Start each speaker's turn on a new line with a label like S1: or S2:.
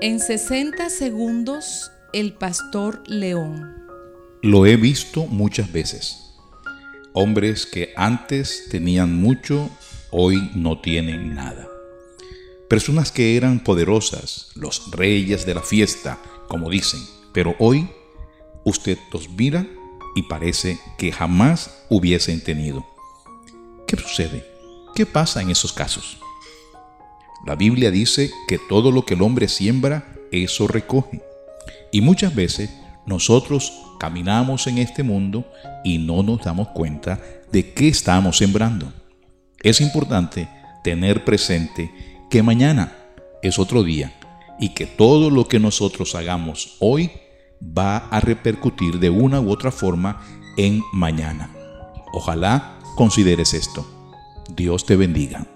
S1: En 60 segundos, el pastor León.
S2: Lo he visto muchas veces. Hombres que antes tenían mucho, hoy no tienen nada. Personas que eran poderosas, los reyes de la fiesta, como dicen, pero hoy usted los mira y parece que jamás hubiesen tenido. ¿Qué sucede? ¿Qué pasa en esos casos? La Biblia dice que todo lo que el hombre siembra, eso recoge. Y muchas veces nosotros caminamos en este mundo y no nos damos cuenta de qué estamos sembrando. Es importante tener presente que mañana es otro día y que todo lo que nosotros hagamos hoy va a repercutir de una u otra forma en mañana. Ojalá consideres esto. Dios te bendiga.